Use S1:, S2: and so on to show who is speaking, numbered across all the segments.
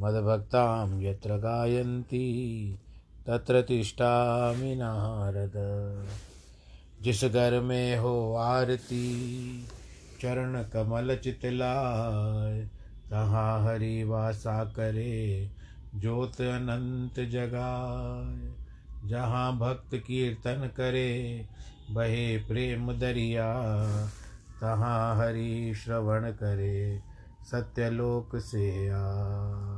S1: मद्भक्तां यत्र गायन्ति, तत्र तिष्ठामि नारद। जिस घर में हो आरती, चरण कमल चितलाय, तहाँ हरि वासा करे, ज्योत अनंत जगाए जहाँ भक्त कीर्तन करे, बहे प्रेम दरिया, तहाँ हरि श्रवण करे, सत्यलोक से आ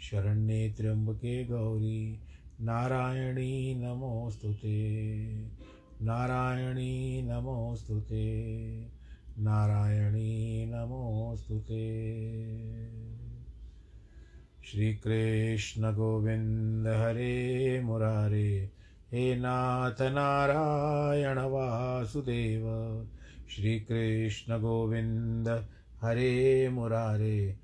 S1: शरण्ये त्र्यम्बके गौरी, नारायणी नमोऽस्तु ते। नारायणी नमोऽस्तु ते। नारायणी नमोऽस्तु ते। श्रीकृष्णगोविन्द हरे मुरारे, हे नाथ नारायण वासुदेव। श्रीकृष्णगोविन्द हरे मुरारे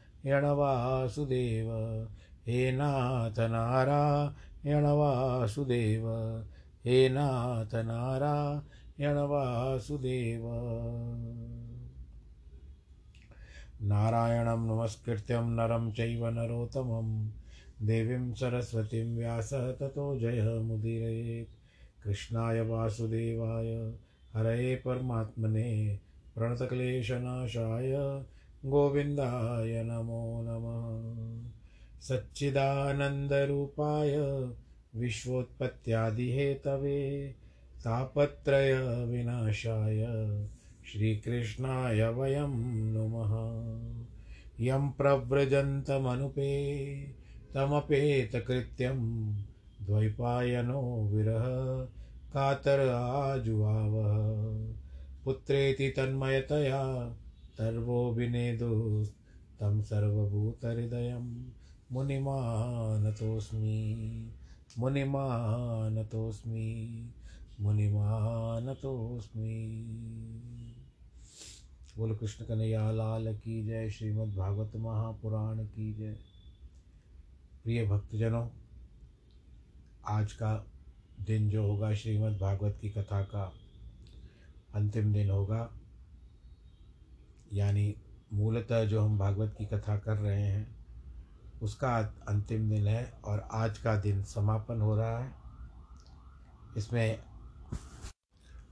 S1: वासुदेव हे नाथ नारायण वासुदेव हे नाथ नारायण वासुदेव नारायणं नमस्कृत्यं नरं चैव नरोत्तमं। देवीं सरस्वतीं व्यास ततो जयमुदीरयेत् कृष्णाय वासुदेवाय। हरये परमात्मने प्रणतक्लेशनाशाय। गोविन्दाय नमो नमः। सच्चिदानन्दरूपाय विश्वोत्पत्त्यादिहेतवे तापत्रयविनाशाय श्रीकृष्णाय वयं नुमः। यं प्रव्रजन्तमनुपे तमपेतकृत्यं द्वैपायनो विरह कातर आजुआवः पुत्रेति तन्मयतया तर्वोऽभिनेदुस्तं सर्वभूतहृदयं मुनिमानतोऽस्मि मुनिमानतोऽस्मि मुनिमानतोऽस्मि। बोल कृष्ण कन्हैया, लाल की जय, श्रीमद् भागवत महापुराण की जय। प्रिय भक्तजनों, आज का दिन जो होगा श्रीमद् भागवत की कथा का अंतिम दिन होगा। यानी मूलतः जो हम भागवत की कथा कर रहे हैं, उसका अंतिम दिन है और आज का दिन समापन हो रहा है। इसमें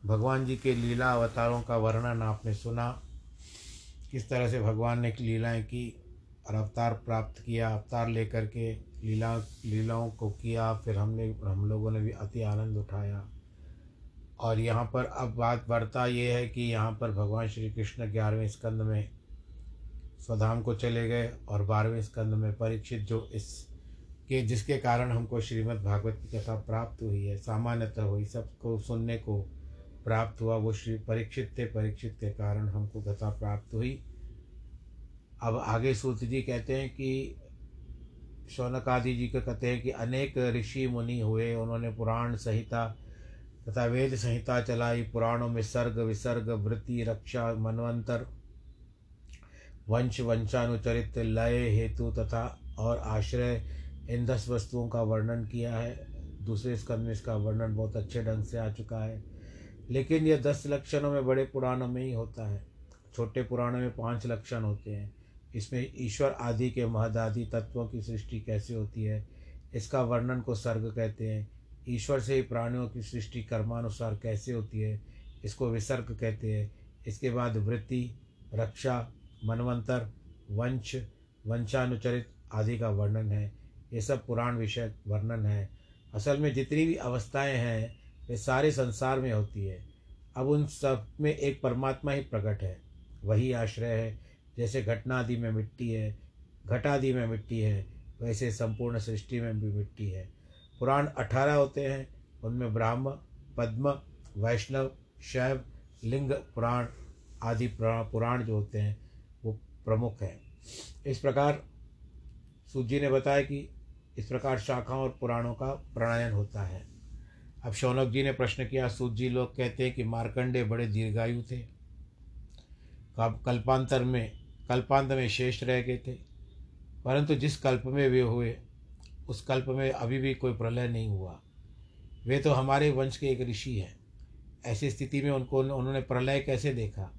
S1: भगवान जी के लीला अवतारों का वर्णन आपने सुना। किस तरह से भगवान ने लीलाएँ की और अवतार प्राप्त किया, अवतार लेकर के लीला, लीलाओं को किया, फिर हमने, हम लोगों ने भी अति आनंद उठाया। और यहाँ पर अब बात बढ़ता ये है कि यहाँ पर भगवान श्री कृष्ण ग्यारहवें स्कंद में स्वधाम को चले गए और बारहवें स्कंद में परीक्षित जो इस के, जिसके कारण हमको श्रीमद् भागवत की कथा प्राप्त हुई है, सामान्यतः हुई सबको सुनने को प्राप्त हुआ, वो श्री परीक्षित थे, परीक्षित के कारण हमको कथा प्राप्त हुई। अब आगे सूत जी कहते हैं कि, शौनकादि जी को कहते हैं कि अनेक ऋषि मुनि हुए, उन्होंने पुराण संहिता तथा वेद संहिता चलाई, पुराणों में सर्ग विसर्ग, वृत्ति, रक्षा, मनवंतर, वंश, वंशानुचरित, लय, हेतु तथा और आश्रय, इन दस वस्तुओं का वर्णन किया है। दूसरे स्कंद में इसका वर्णन बहुत अच्छे ढंग से आ चुका है। लेकिन यह दस लक्षणों में बड़े पुराणों में ही होता है। छोटे पुराणों में पाँच लक्षण होते हैं। इसमें ईश्वर आदि के महदादि तत्वों की सृष्टि कैसे होती है, इसका वर्णन को सर्ग कहते हैं। ईश्वर से ही प्राणियों की सृष्टि कर्मानुसार कैसे होती है, इसको विसर्ग कहते हैं। इसके बाद वृत्ति, रक्षा, मनवंतर, वंश, वंशानुचरित आदि का वर्णन है। ये सब पुराण विषय वर्णन है। असल में जितनी भी अवस्थाएँ हैं, वे सारे संसार में होती है। अब उन सब में एक परमात्मा ही प्रकट है। वही आश्रय है, जैसे घटनादि में मिट्टी है, घटादि में मिट्टी है, वैसे संपूर्ण सृष्टि में भी मिट्टी है। पुराण अठारह होते हैं, उनमें ब्राह्म, पद्म, वैष्णव, शैव, लिंग, पुराण आदि पुराण जो होते हैं, वो प्रमुख हैं। इस प्रकार सूजी ने बताया कि इस प्रकार शाखाओं और पुराणों का प्रणयन होता है। अब शौनक जी ने प्रश्न किया सूत जी लोग कहते हैं कि मार्कंडे बड़े दीर्घायु थे। कल्पांतर में, कल्पांत में शेष रह गए थे। परंतु जिस कल्प में वे हुए उस कल्प में अभी भी कोई प्रलय नहीं हुआ। वे तो हमारे वंश के एक ऋषि हैं। ऐसी स्थिति में उनको, उन्होंने प्रलय कैसे देखा?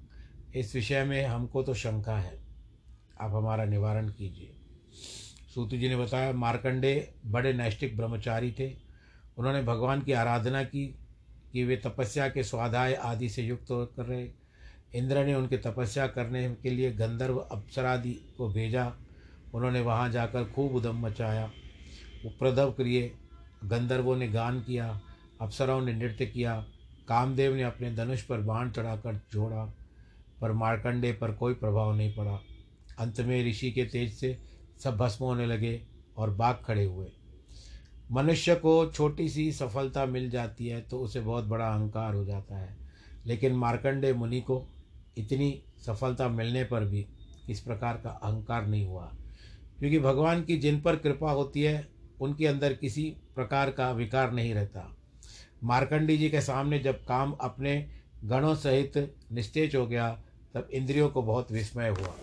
S1: इस विषय में हमको तो शंका है। आप हमारा निवारण कीजिए। सूत जी ने बताया, मार्कंडे बड़े नैष्टिक ब्रह्मचारी थे। उन्होंने भगवान की आराधना की कि वे तपस्या के स्वाध्याय आदि से युक्त कर रहे। इंद्र ने उनकी तपस्या करने के लिए गंधर्व अप्सरादि को भेजा। उन्होंने वहाँ जाकर खूब उदम मचाया। प्रदव क्रिय गंधर्वों ने गान किया, अप्सराओं ने नृत्य किया, कामदेव ने अपने धनुष पर बाण चढ़ाकर जोड़ा, पर मारकंडे पर कोई प्रभाव नहीं पड़ा। अंत में ऋषि के तेज से सब भस्म होने लगे और बाघ खड़े हुए। मनुष्य को छोटी सी सफलता मिल जाती है तो उसे बहुत बड़ा अहंकार हो जाता है। लेकिन मार्कंडे मुनि को इतनी सफलता मिलने पर भी इस प्रकार का अहंकार नहीं हुआ। क्योंकि भगवान की जिन पर कृपा होती है उनके अंदर किसी प्रकार का विकार नहीं रहता। मार्कंडी जी के सामने जब काम अपने गणों सहित निस्तेज हो गया, तब इंद्रियों को बहुत विस्मय हुआ।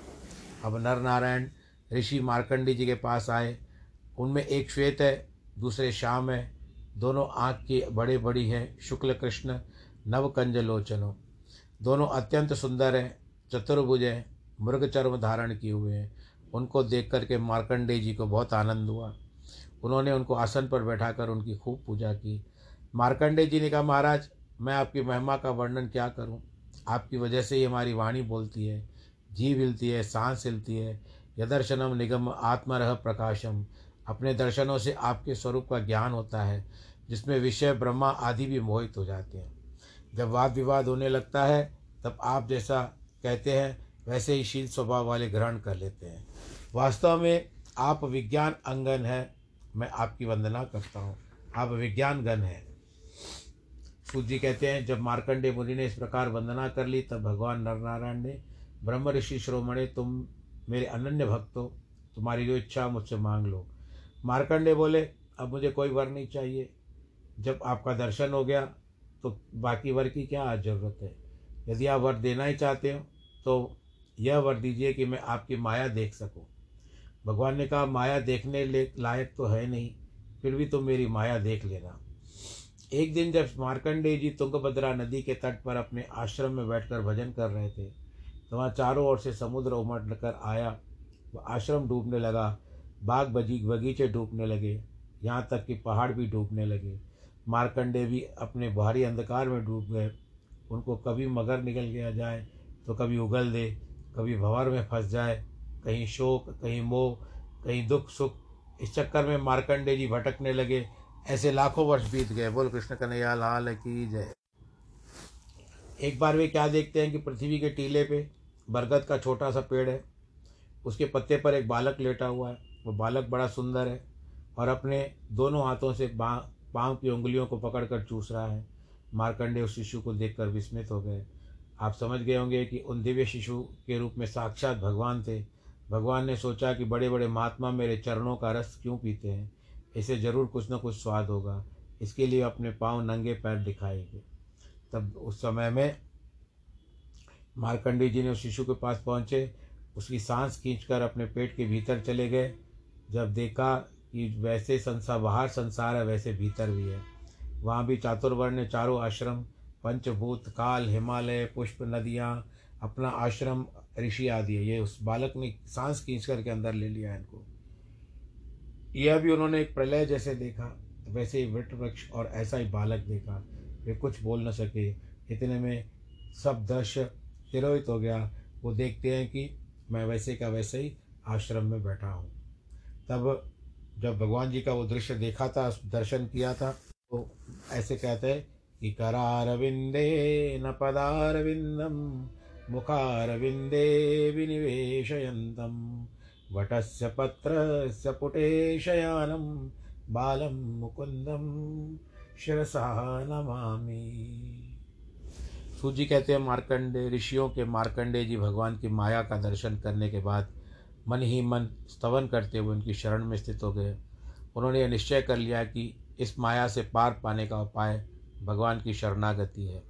S1: अब नर नारायण ऋषि मार्कंडी जी के पास आए। उनमें एक श्वेत है, दूसरे श्याम है। दोनों आँख की बड़े बड़ी हैं, शुक्ल कृष्ण, नवकंज लोचनों। दोनों अत्यंत सुंदर हैं, चतुर्भुज हैं मृग चर्म धारण किए हुए हैं। उनको देख कर के मार्कंडे जी को बहुत आनंद हुआ। उन्होंने उनको आसन पर बैठाकर उनकी खूब पूजा की। मार्कंडे जी ने कहा, महाराज, मैं आपकी महिमा का वर्णन क्या करूँ? आपकी वजह से ही हमारी वाणी बोलती है जीव हिलती है, सांस हिलती है। यदर्शनम निगम आत्मरह प्रकाशम। अपने दर्शनों से आपके स्वरूप का ज्ञान होता है, जिसमें विषय, ब्रह्मा आदि भी मोहित हो जाते हैं। जब वाद विवाद होने लगता है, तब आप जैसा कहते हैं, वैसे ही शील स्वभाव वाले ग्रहण कर लेते हैं। वास्तव में आप विज्ञान अंगन है मैं आपकी वंदना करता हूँ। आप विज्ञान गण हैं। सूत जी कहते हैं, जब मार्कंडे मुनि ने इस प्रकार वंदना कर ली, तब भगवान नरनारायण ने, ब्रह्म ऋषि श्रोमणे, तुम मेरे अनन्य भक्त हो तुम्हारी जो इच्छा, मुझसे मांग लो। मार्कंडे बोले, अब मुझे कोई वर नहीं चाहिए। जब आपका दर्शन हो गया तो बाकी वर की क्या ज़रूरत है? यदि आप वर देना ही चाहते हो तो यह वर दीजिए कि मैं आपकी माया देख सकूँ। भगवान ने कहा, माया देखने लायक तो है नहीं, फिर भी तुम मेरी माया देख लेना। एक दिन जब मार्कंडे जी तुंगभद्रा नदी के तट पर अपने आश्रम में बैठकर भजन कर रहे थे तो वहाँ चारों ओर से समुद्र उमड़ कर आया, वह आश्रम डूबने लगा, बाग बजी, बगीचे डूबने लगे, यहाँ तक कि पहाड़ भी डूबने लगे। मारकंडे भी अपने भारी अंधकार में डूब गए। उनको कभी मगर निकल गया जाए तो कभी उगल दे, कभी भंवर में फंस जाए कहीं शोक, कहीं मोह, कहीं दुख, सुख, इस चक्कर में मारकंडे जी भटकने लगे। ऐसे लाखों वर्ष बीत गए। बोल कृष्ण कन्हैया, लाल की जय। एक बार वे क्या देखते हैं कि पृथ्वी के टीले पे बरगद का छोटा सा पेड़ है। उसके पत्ते पर एक बालक लेटा हुआ है। वो बालक बड़ा सुंदर है और अपने दोनों हाथों से पाँव की उंगलियों को पकड़कर चूस रहा है। मारकंडे उस शिशु को देखकर विस्मित हो गए। आप समझ गए होंगे कि उन दिव्य शिशु के रूप में साक्षात भगवान थे। भगवान ने सोचा कि बड़े बड़े महात्मा मेरे चरणों का रस क्यों पीते हैं? इसे ज़रूर कुछ न कुछ स्वाद होगा। इसके लिए अपने पाँव नंगे पैर दिखाएँगे। तब उस समय में मारकंडी जी ने उस शिशु के पास पहुँचे। उसकी सांस खींचकर अपने पेट के भीतर चले गए। जब देखा कि वैसे संसार बाहर संसार है, वैसे भीतर भी है। वहाँ भी चातुर्वर्ण ने चारों आश्रम, पंचभूत, काल, हिमालय, पुष्प, नदियाँ अपना आश्रम ऋषि आदि है, ये उस बालक ने सांस खींच करके अंदर ले लिया इनको। यह भी उन्होंने एक प्रलय जैसे देखा, वैसे ही वृट वृक्ष और ऐसा ही बालक देखा। वे कुछ बोल न सके। इतने में सब दृश्य तिरोहित हो गया। वो देखते हैं कि मैं वैसे का वैसे ही आश्रम में बैठा हूँ। तब जब भगवान जी का वो दृश्य देखा था, दर्शन किया था तो ऐसे कहते हैं कि करारविंदे न पदारविंदम। मुखारविंदे विनिवेशयन्तं। वटस्य पत्रस्य पुटे शयानं बालं मुकुंदम शिरसा नमामि। सूजी कहते हैं, मार्कंडे, ऋषियों के मार्कंडे जी भगवान की माया का दर्शन करने के बाद मन ही मन स्तवन करते हुए उनकी शरण में स्थित हो गए। उन्होंने यह निश्चय कर लिया कि इस माया से पार पाने का उपाय भगवान की शरणागति है।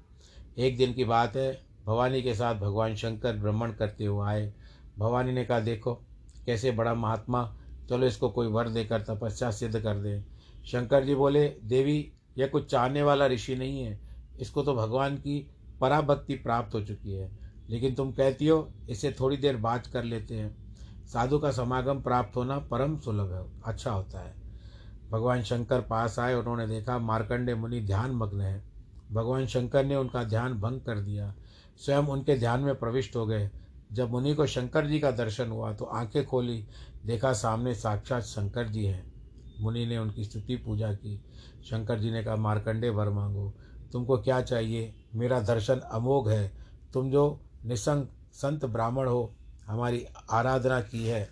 S1: एक दिन की बात है भवानी के साथ भगवान शंकर भ्रमण करते हुए आए। भवानी ने कहा, देखो, कैसे बड़ा महात्मा। चलो इसको कोई वर देकर तपस्या सिद्ध कर दे। शंकर जी बोले, देवी, यह कुछ चाहने वाला ऋषि नहीं है। इसको तो भगवान की पराभक्ति प्राप्त हो चुकी है। लेकिन तुम कहती हो, इसे थोड़ी देर बात कर लेते हैं। साधु का समागम प्राप्त होना परम सुलभ है अच्छा होता है। भगवान शंकर पास आए, उन्होंने देखा, मार्कंडे मुनि ध्यान मग्न है। भगवान शंकर ने उनका ध्यान भंग कर दिया। स्वयं उनके ध्यान में प्रविष्ट हो गए। जब मुनि को शंकर जी का दर्शन हुआ तो आँखें खोली, देखा सामने साक्षात शंकर जी हैं। मुनि ने उनकी स्तुति, पूजा की। शंकर जी ने कहा, मार्कंडे वर मांगो। तुमको क्या चाहिए? मेरा दर्शन अमोघ है। तुम जो निसंग संत ब्राह्मण हो, हमारी आराधना की है।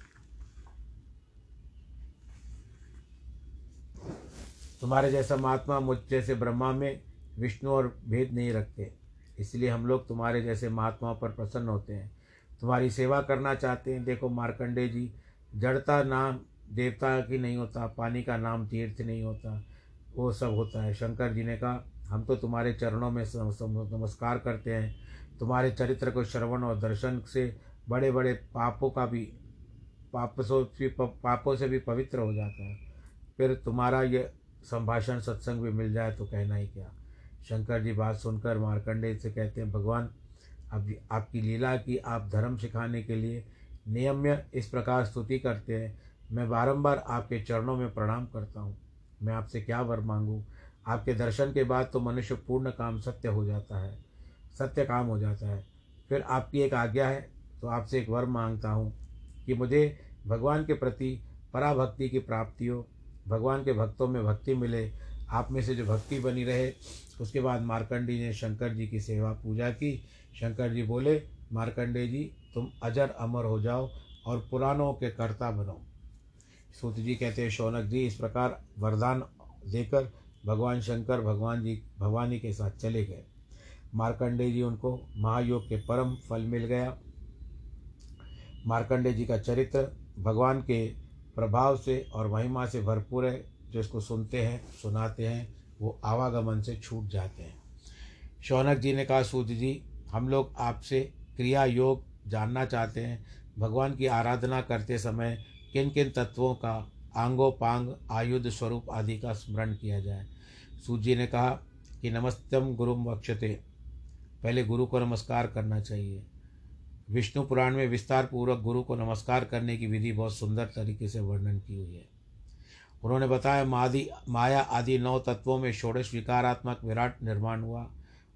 S1: तुम्हारे जैसा महात्मा मुझ जैसे ब्रह्मा में विष्णु और भेद नहीं रखते। इसलिए हम लोग तुम्हारे जैसे महात्माओं पर प्रसन्न होते हैं। तुम्हारी सेवा करना चाहते हैं। देखो मार्कंडे जी, जड़ता नाम देवता की नहीं होता, पानी का नाम तीर्थ नहीं होता, वो सब होता है। शंकर जी ने कहा, हम तो तुम्हारे चरणों में नमस्कार करते हैं। तुम्हारे चरित्र को श्रवण और दर्शन से बड़े बड़े पापों का भी, पाप से, पापों से भी पवित्र हो जाता है। फिर तुम्हारा ये संभाषण, सत्संग भी मिल जाए तो कहना ही क्या? शंकर जी बात सुनकर मार्कंडे से कहते हैं, भगवान, अब आपकी लीला की आप धर्म सिखाने के लिए नियम्य इस प्रकार स्तुति करते हैं। मैं बारंबार आपके चरणों में प्रणाम करता हूँ। मैं आपसे क्या वर मांगूँ? आपके दर्शन के बाद तो मनुष्य पूर्ण काम सत्य हो जाता है, सत्य काम हो जाता है। फिर आपकी एक आज्ञा है तो आपसे एक वर माँगता हूँ कि मुझे भगवान के प्रति पराभक्ति की प्राप्ति हो। भगवान के भक्तों में भक्ति मिले आप में से जो भक्ति बनी रहे, उसके बाद मार्कंडी ने शंकर जी की सेवा पूजा की। शंकर जी बोले मार्कंडे जी, तुम अजर अमर हो जाओ और पुराणों के कर्ता बनो। सूत जी कहते हैं, शौनक जी, इस प्रकार वरदान देकर भगवान शंकर भगवान जी, भवानी के साथ चले गए। मार्कंडे जी उनको महायोग के परम फल मिल गया। मार्कंडे जी का चरित्र भगवान के प्रभाव से और महिमा से भरपूर है। जो इसको सुनते हैं, सुनाते हैं, वो आवागमन से छूट जाते हैं। शौनक जी ने कहा सूद जी, हम लोग आपसे क्रिया योग जानना चाहते हैं। भगवान की आराधना करते समय किन किन तत्वों का आंगो पांग आयुध स्वरूप आदि का स्मरण किया जाए? सूत जी ने कहा कि नमस्तम गुरु वक्षते। पहले गुरु को नमस्कार करना चाहिए। विष्णु पुराण में विस्तार पूर्वक गुरु को नमस्कार करने की विधि बहुत सुंदर तरीके से वर्णन की हुई है। उन्होंने बताया मादि, माया आदि नौ तत्वों में षोडश विकारात्मक विराट निर्माण हुआ।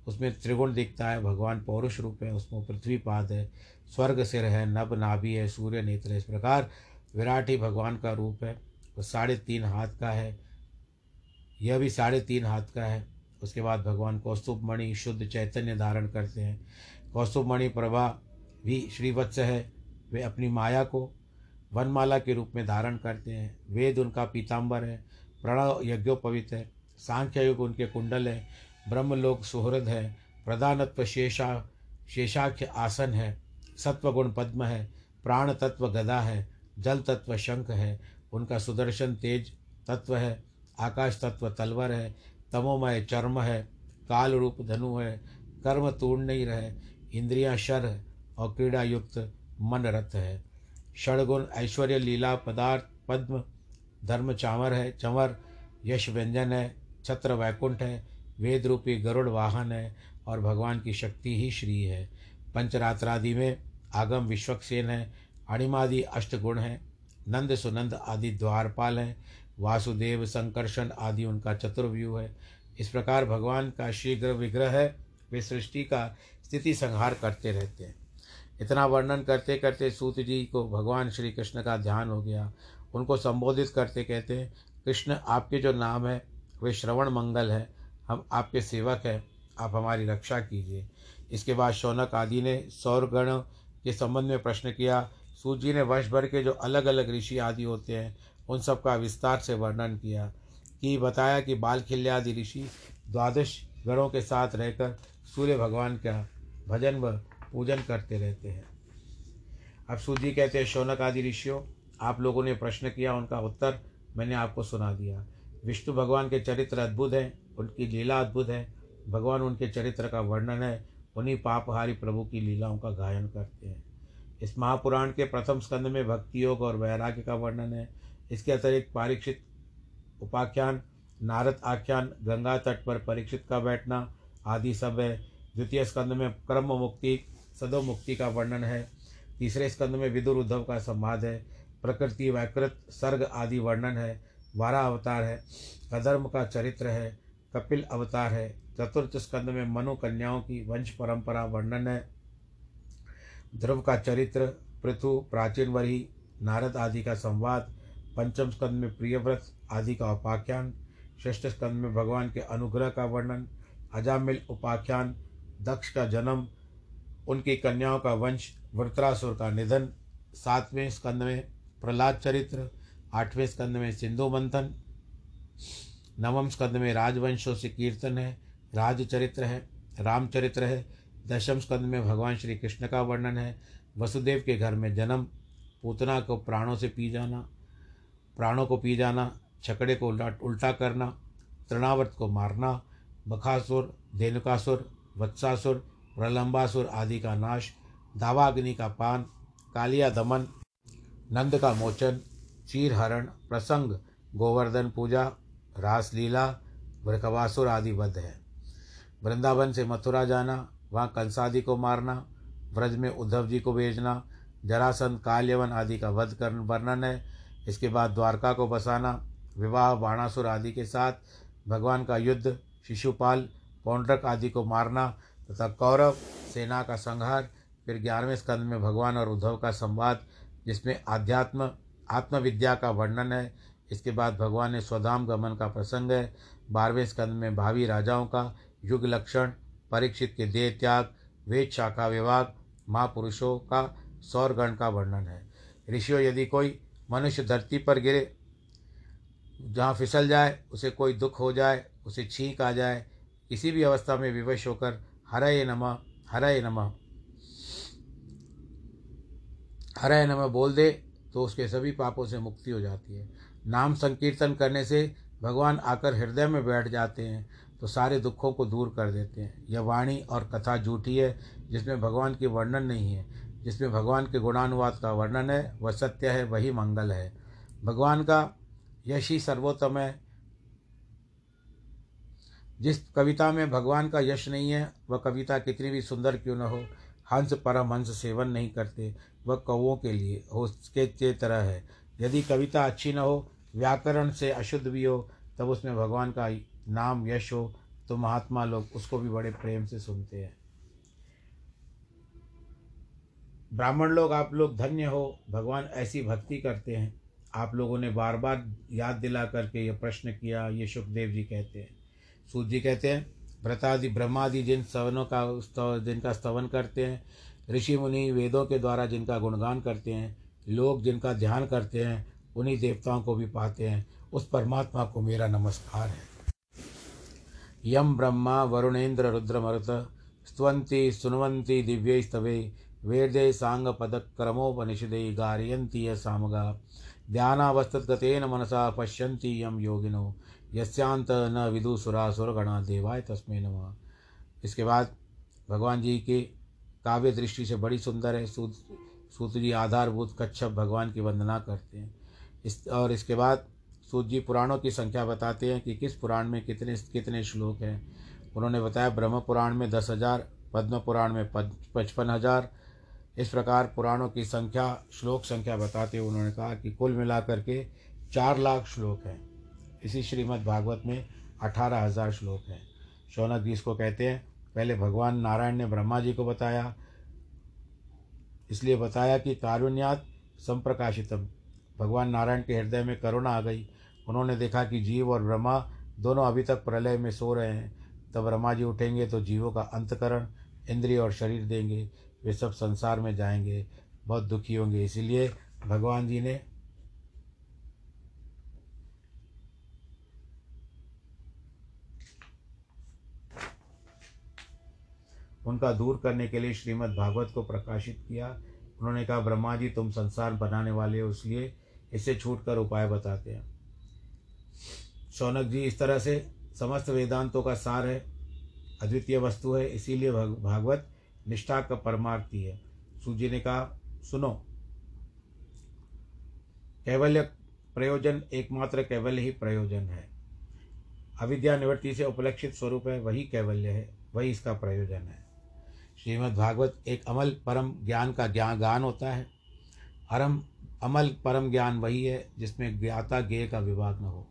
S1: उसमें त्रिगुण दिखता है, भगवान पौरुष रूप है, उसमें पृथ्वी पाद है, स्वर्ग सिर है, नभ नाभि है, सूर्य नेत्र इस प्रकार विराट ही भगवान का रूप है। वो साढ़े तीन हाथ का है, यह भी साढ़े तीन हाथ का है। उसके बाद भगवान कौस्तुभ मणि शुद्ध चैतन्य धारण करते हैं। कौस्तुभ मणि प्रभा भी श्रीवत्स है, वे अपनी माया को वनमाला के रूप में धारण करते हैं। वेद उनका पीताम्बर है प्रणव यज्ञोपवित है सांख्य युग उनके कुंडल है, ब्रह्मलोक सुहृद है, प्रधानत्व शेषा, शेषाख्य आसन है, सत्वगुण पद्म है प्राण तत्व गदा है जल तत्व शंख है, उनका सुदर्शन तेज तत्व है, आकाश तत्व तलवर है, तमोमय चर्म है, काल रूप धनु है, कर्म तूर्ण नहीं रहे इंद्रियाँ शर और क्रीड़ा युक्त मन रथ है। षडगुण ऐश्वर्य, लीला, पदार्थ, पद्म, धर्म, चावर है, चंवर, यश, व्यंजन है, छत्र, वैकुंठ है, वेद रूपी गरुड़ वाहन है, और भगवान की शक्ति ही श्री है। पंचरात्रादि में आगम विश्वक्सेन है, अणिमादि अष्टगुण है, नंद सुनंद आदि द्वारपाल हैं, वासुदेव, संकर्षण आदि उनका चतुर्व्यूह है। इस प्रकार भगवान का शीघ्र विग्रह है, वे सृष्टि का स्थिति संहार करते रहते हैं। इतना वर्णन करते करते सूत जी को भगवान श्री कृष्ण का ध्यान हो गया। उनको संबोधित करते कहते हैं कृष्ण, आपके जो नाम है, वे श्रवण मंगल है। हम आपके सेवक हैं। आप हमारी रक्षा कीजिए। इसके बाद शौनक आदि ने सौरगण के संबंध में प्रश्न किया। सूत जी ने वर्ष भर के जो अलग अलग ऋषि आदि होते हैं, उन सब का विस्तार से वर्णन किया कि बताया कि बाल खिल्यादि ऋषि द्वादश गणों के साथ रहकर सूर्य भगवान का भजन व पूजन करते रहते हैं। अब सूजी कहते हैं शौनक आदि ऋषियों, आप लोगों ने प्रश्न किया, उनका उत्तर मैंने आपको सुना दिया। विष्णु भगवान के चरित्र अद्भुत हैं, उनकी लीला अद्भुत है। भगवान उनके चरित्र का वर्णन है, उन्हीं पापहारी प्रभु की लीलाओं का गायन करते हैं। इस महापुराण के प्रथम स्कंद में भक्ति योग और वैराग्य का वर्णन है। इसके अतिरिक्त परीक्षित उपाख्यान, नारद आख्यान, गंगा तट पर परीक्षित का बैठना आदि सब है। द्वितीय स्कंद में कर्म मुक्ति सदो मुक्ति का वर्णन है। तीसरे स्कंद में विदुर उद्धव का संवाद है। प्रकृति वैकृत, सर्ग आदि वर्णन है। वारा अवतार है। अधर्म का चरित्र है। कपिल अवतार है। चतुर्थ स्कंद में मनु कन्याओं की वंश परंपरा वर्णन है। ध्रुव का चरित्र, पृथु, प्राचीन वरी नारद आदि का संवाद, पंचम स्कंद में प्रियव्रत आदि का उपाख्यान, षष्ठ स्कंद में भगवान के अनुग्रह का वर्णन, अजामिल उपाख्यान, दक्ष का जन्म उनकी कन्याओं का वंश वृत्रासुर का निधन, सातवें स्कंद में प्रहलाद चरित्र, आठवें स्कंद में सिंधु मंथन, नवम स्कंद में राजवंशों से कीर्तन है, राजचरित्र है, रामचरित्र है, दशम स्कंद में भगवान श्री कृष्ण का वर्णन है, वसुदेव के घर में जन्म, पूतना को प्राणों से पी जाना, प्राणों को पी जाना, छकड़े को उल्टा उल्टा करना, तृणावर्त को मारना, बखासुर, धेनुकासुर, वत्सासुर प्रलंबासुर आदि का नाश, दावाग्नि का पान, कालिया दमन, नंद का मोचन, चीरहरण, प्रसंग, गोवर्धन पूजा, रासलीला वृखवासुर आदि वध है। वृंदावन से मथुरा जाना, वहाँ कंसादि को मारना, व्रज में उद्धव जी को भेजना, जरासंध, काल्यवन आदि का वध कर वर्णन है। इसके बाद द्वारका को बसाना, विवाह, बाणासुर आदि के साथ, भगवान का युद्ध, शिशुपाल, पौंड्रक आदि को मारना तथा कौरव, सेना का संहार, फिर ग्यारहवें स्कंद में भगवान और उद्धव का संवाद, जिसमें आध्यात्म, आत्मविद्या का वर्णन है। इसके बाद भगवान ने स्वधाम गमन का प्रसंग है। बारहवें स्कंद में भावी राजाओं का युग लक्षण, परीक्षित के देह त्याग, वेद शाखा विभाग, महापुरुषों का सौरगण का वर्णन है। ऋषियों, यदि कोई मनुष्य धरती पर गिरे, जहाँ फिसल जाए, उसे कोई दुख हो जाए, उसे छींक आ जाए, किसी भी अवस्था में विवश होकर हरय नम हरय नम। हरय नम बोल दे तो उसके सभी पापों से मुक्ति हो जाती है। नाम संकीर्तन करने से भगवान आकर हृदय में बैठ जाते हैं तो सारे दुखों को दूर कर देते हैं। यह वाणी और कथा झूठी है, जिसमें भगवान की वर्णन नहीं है। जिसमें भगवान के गुणानुवाद का वर्णन है, वह सत्य है, वही मंगल है। भगवान का यश ही सर्वोत्तम है जिस कविता में भगवान का यश नहीं है, वह कविता कितनी भी सुंदर क्यों न हो, हंस परम हंस सेवन नहीं करते, वह कौओं के लिए हो के तरह है। यदि कविता अच्छी न हो, व्याकरण से अशुद्ध भी हो, तब उसमें भगवान का नाम यश हो तो महात्मा लोग उसको भी बड़े प्रेम से सुनते हैं। ब्राह्मण लोग, आप लोग धन्य हो, भगवान ऐसी भक्ति करते हैं। आप लोगों ने बार बार याद दिला करके ये प्रश्न किया, ये सुखदेव जी कहते हैं। सूत जी कहते हैं, व्रतादि, ब्रह्मादि जिन स्तवनों का स्तव जिनका स्तवन करते हैं, ऋषि मुनि वेदों के द्वारा जिनका गुणगान करते हैं, लोग जिनका ध्यान करते हैं, उन्हीं देवताओं को भी पाते हैं। उस परमात्मा को मेरा नमस्कार है। यम ब्रह्मा वरुणेन्द्र रुद्रमरुत स्तवंती सुनवंती दिव्य स्तवे वेदे साङ्गपदक्रमोपनिषदे गारयन्ति य सामगा। ध्यानावस्थितगतेन मनसा पश्यन्ति यम योगिनो। यस्यांत न विदुसुरा सुरगणा देवाय तस्मै नमः। इसके बाद भगवान जी की काव्य दृष्टि से बड़ी सुंदर है, सूत सूत जी आधारभूत कच्छप भगवान की वंदना करते हैं। इस, और इसके बाद सूत जी पुराणों की संख्या बताते हैं कि किस पुराण में कितने कितने श्लोक हैं। उन्होंने बताया, ब्रह्म पुराण में दस हज़ार, पद्म पुराण में पचपन हज़ार। इस प्रकार पुराणों की संख्या, श्लोक संख्या बताते हुए उन्होंने कहा कि कुल मिलाकर के चार लाख श्लोक हैं। इसी श्रीमद् भागवत में अठारह हज़ार श्लोक हैं। शौनक जी इसको कहते हैं। पहले भगवान नारायण ने ब्रह्मा जी को बताया। इसलिए बताया कि कारुण्यात संप्रकाशितम। भगवान नारायण के हृदय में करुणा आ गई। उन्होंने देखा कि जीव और ब्रह्मा दोनों अभी तक प्रलय में सो रहे हैं। तब ब्रह्मा जी उठेंगे तो जीवों का अंतकरण, इंद्रिय और शरीर देंगे। वे सब संसार में जाएँगे, बहुत दुखी होंगे। इसीलिए भगवान जी ने उनका दूर करने के लिए श्रीमद् भागवत को प्रकाशित किया। उन्होंने कहा, ब्रह्मा जी, तुम संसार बनाने वाले हो, इसलिए इससे छूट कर उपाय बताते हैं। शौनक जी, इस तरह से समस्त वेदांतों का सार है, अद्वितीय वस्तु है, इसीलिए भागवत निष्ठा का परमार्थी है। सूजी ने कहा, सुनो कैवल्य प्रयोजन, एकमात्र कैवल्य ही प्रयोजन है। अविद्या निवृत्ति से उपलक्षित स्वरूप है, वही कैवल्य है, वही इसका प्रयोजन है। श्रीमद् भागवत एक अमल परम ज्ञान का ज्ञान गान होता है। अरम अमल परम ज्ञान वही है जिसमें ज्ञाता ज्ञेय का विभाग न हो।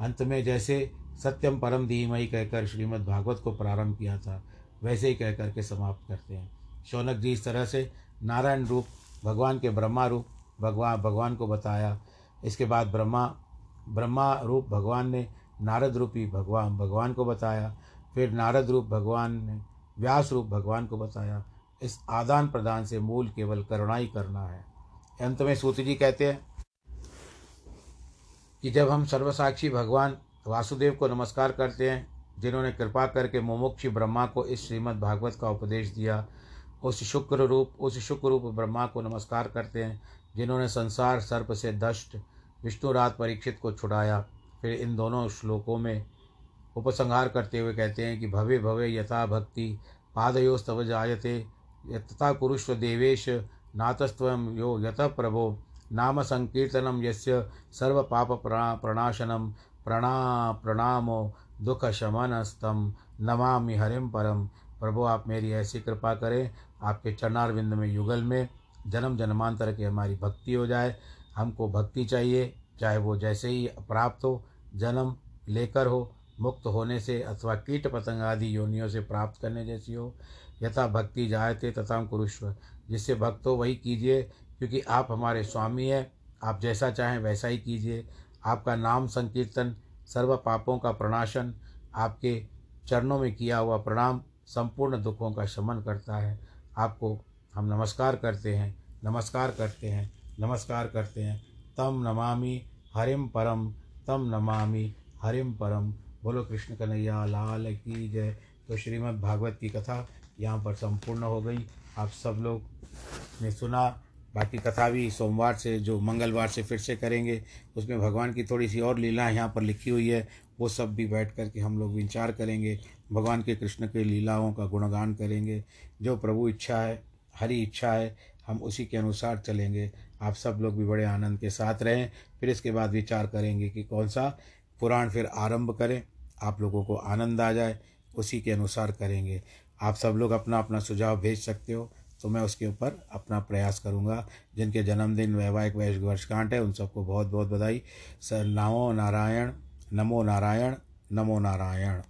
S1: अंत में जैसे सत्यम परम धीमयी कहकर श्रीमद् भागवत को प्रारंभ किया था, वैसे ही कह करके समाप्त करते हैं। शौनक जी इस तरह से नारायण रूप, भगवान के ब्रह्मा रूप भगवान भगवान को बताया। इसके बाद ब्रह्मा ब्रह्मा रूप भगवान ने, नारद रूपी भगवान भगवान को बताया। फिर नारद रूप भगवान ने व्यास रूप भगवान को बताया, इस आदान प्रदान से मूल केवल करुणा ही करना है। अंत में सूत जी कहते हैं कि जब हम सर्वसाक्षी भगवान वासुदेव को नमस्कार करते हैं, जिन्होंने कृपा करके मुमुक्षी ब्रह्मा को इस श्रीमद् भागवत का उपदेश दिया, उस शुक्र रूप, उस शुक्र रूप ब्रह्मा को नमस्कार करते हैं, जिन्होंने संसार, सर्प से दष्ट विष्णुरात परीक्षित को छुड़ाया, फिर इन दोनों श्लोकों में उपसंहार करते हुए कहते हैं कि भवे भवे यथा भक्ति पादयोस्तव जायते तथा कुरुष्व देवेश नातस्व यो यत प्रभो। नाम संकीर्तनम यस्य सर्व पाप प्रणा प्रणाशनम प्रणा प्रणामो दुख शमनस्तम नमामि हरिम परम प्रभु, आप मेरी ऐसी कृपा करें, आपके चरणारविंद में युगल में जन्म जन्मांतर की हमारी भक्ति हो जाए। हमको भक्ति चाहिए, चाहे वो जैसे ही प्राप्त हो, जन्म लेकर हो मुक्त होने से अथवा कीट पतंग आदि योनियों से प्राप्त करने जैसी हो, यथा भक्ति जायते तथा कुरुष्व। जिससे भक्त हो वही कीजिए, क्योंकि आप हमारे स्वामी हैं, आप जैसा चाहें वैसा ही कीजिए। आपका नाम संकीर्तन, सर्व पापों का प्रणाशन आपके चरणों में किया हुआ प्रणाम संपूर्ण दुखों का शमन करता है। आपको हम नमस्कार करते हैं, नमस्कार करते हैं, नमस्कार करते हैं। तम नमामि हरिम परम तम नमामि हरिम परम बोलो कृष्ण कन्हैया, लाल की जय। तो श्रीमद् भागवत की कथा यहाँ पर संपूर्ण हो गई। आप सब लोग ने सुना। बाकी कथा भी सोमवार से, जो मंगलवार से फिर से करेंगे। उसमें भगवान की थोड़ी सी और लीला यहाँ पर लिखी हुई है। वो सब भी बैठ कर के हम लोग विचार करेंगे। भगवान के कृष्ण के लीलाओं का गुणगान करेंगे। जो प्रभु इच्छा है, हरी इच्छा है, हम उसी के अनुसार चलेंगे। आप सब लोग भी बड़े आनंद के साथ रहें। फिर इसके बाद विचार करेंगे कि कौन सा पुराण फिर आरंभ करें, आप लोगों को आनंद आ जाए, उसी के अनुसार करेंगे। आप सब लोग अपना अपना सुझाव भेज सकते हो तो मैं उसके ऊपर अपना प्रयास करूँगा। जिनके जन्मदिन वैवाहिक वैश्विक वर्षकांठ है, उन सबको बहुत बहुत बधाई। सर, नमो नारायण नमो नारायण नमो नारायण।